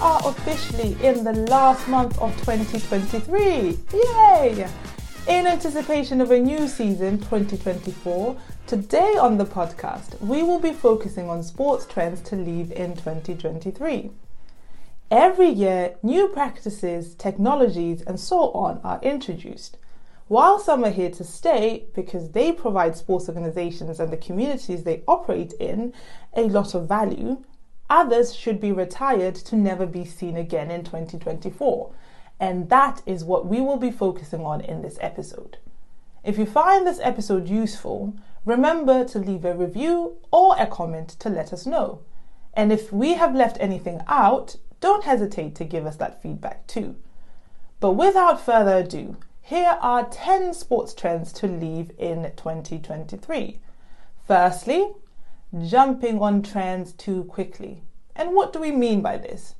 are officially in the last month of 2023. Yay! In anticipation of a new season 2024, today on the podcast, we will be focusing on sports trends to leave in 2023. Every year, new practices, technologies, and so on are introduced. While some are here to stay because they provide sports organizations and the communities they operate in a lot of value, others should be retired to never be seen again in 2024. And that is what we will be focusing on in this episode. If you find this episode useful, remember to leave a review or a comment to let us know. And if we have left anything out, don't hesitate to give us that feedback too. But without further ado, here are 10 sports trends to leave in 2023. Firstly, jumping on trends too quickly. And what do we mean by this?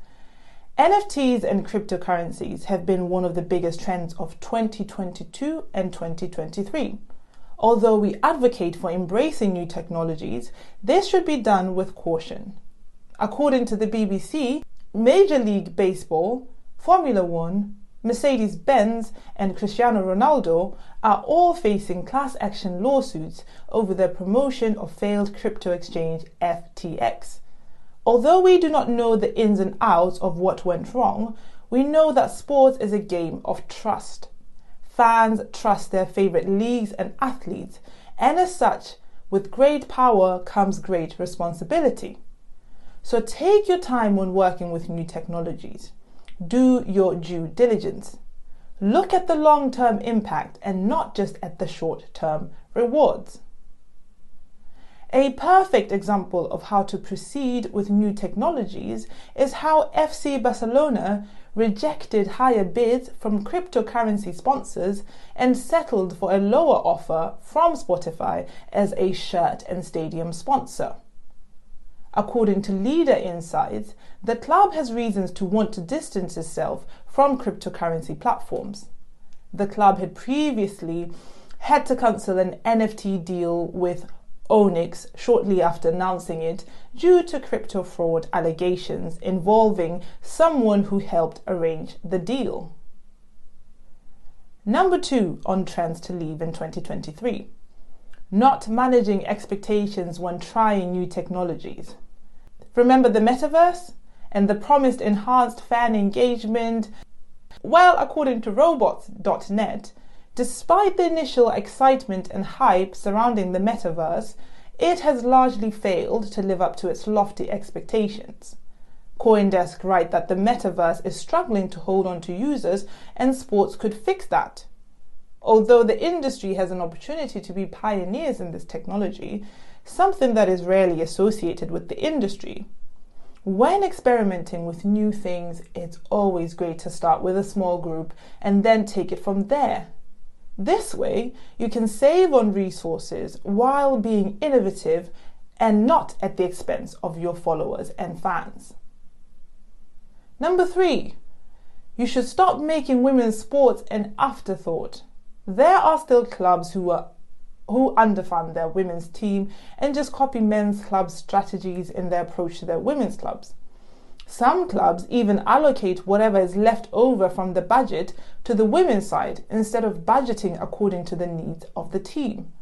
NFTs and cryptocurrencies have been one of the biggest trends of 2022 and 2023. Although we advocate for embracing new technologies, this should be done with caution. According to the BBC, Major League Baseball, Formula One, Mercedes Benz, and Cristiano Ronaldo are all facing class action lawsuits over their promotion of failed crypto exchange FTX. Although we do not know the ins and outs of what went wrong, we know that sports is a game of trust. Fans trust their favorite leagues and athletes, and as such, with great power comes great responsibility. So take your time when working with new technologies do your due diligence. Look at the long term impact and not just at the short term rewards. A perfect example of how to proceed with new technologies is how FC Barcelona rejected higher bids from cryptocurrency sponsors and settled for a lower offer from Spotify as a shirt and stadium sponsor. According to Leader Insights, the club has reasons to want to distance itself from cryptocurrency platforms. The club had previously had to cancel an NFT deal with Ownix shortly after announcing it due to crypto fraud allegations involving someone who helped arrange the deal. Number two on trends to leave in 2023 not managing expectations when trying new technologies. Remember the metaverse and the promised enhanced fan engagement? Well, according to robots.net, despite the initial excitement and hype surrounding the metaverse, it has largely failed to live up to its lofty expectations. Coindesk write that the metaverse is struggling to hold on to users and sports could fix that. Although the industry has an opportunity to be pioneers in this technology, something that is rarely associated with the industry. When experimenting with new things, it's always great to start with a small group and then take it from there. This way, you can save on resources while being innovative and not at the expense of your followers and fans. Number three, you should stop making women's sports an afterthought. There are still clubs who are who underfund their women's team and just copy men's club strategies in their approach to their women's clubs. Some clubs even allocate whatever is left over from the budget to the women's side instead of budgeting according to the needs of the team.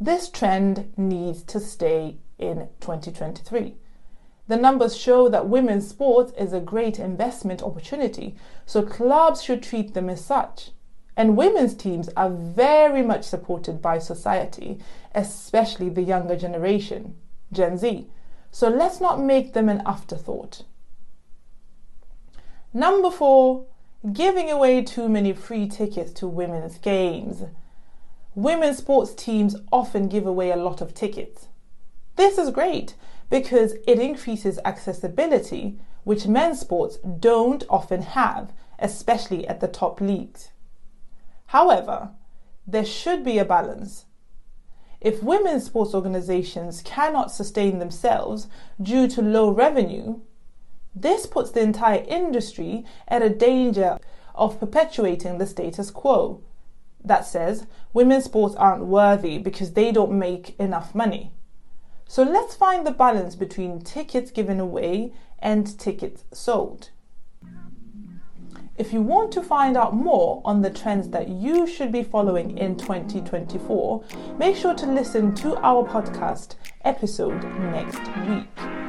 This trend needs to stay in 2023. The numbers show that women's sports is a great investment opportunity, so clubs should treat them as such. And women's teams are very much supported by society, especially the younger generation, Gen Z. So let's not make them an afterthought. Number four, giving away too many free tickets to women's games. Women's sports teams often give away a lot of tickets. This is great because it increases accessibility, which men's sports don't often have, especially at the top leagues. However, there should be a balance. If women's sports organizations cannot sustain themselves due to low revenue, this puts the entire industry at a danger of perpetuating the status quo that says women's sports aren't worthy because they don't make enough money. So let's find the balance between tickets given away and tickets sold. If you want to find out more on the trends that you should be following in 2024, make sure to listen to our podcast episode next week.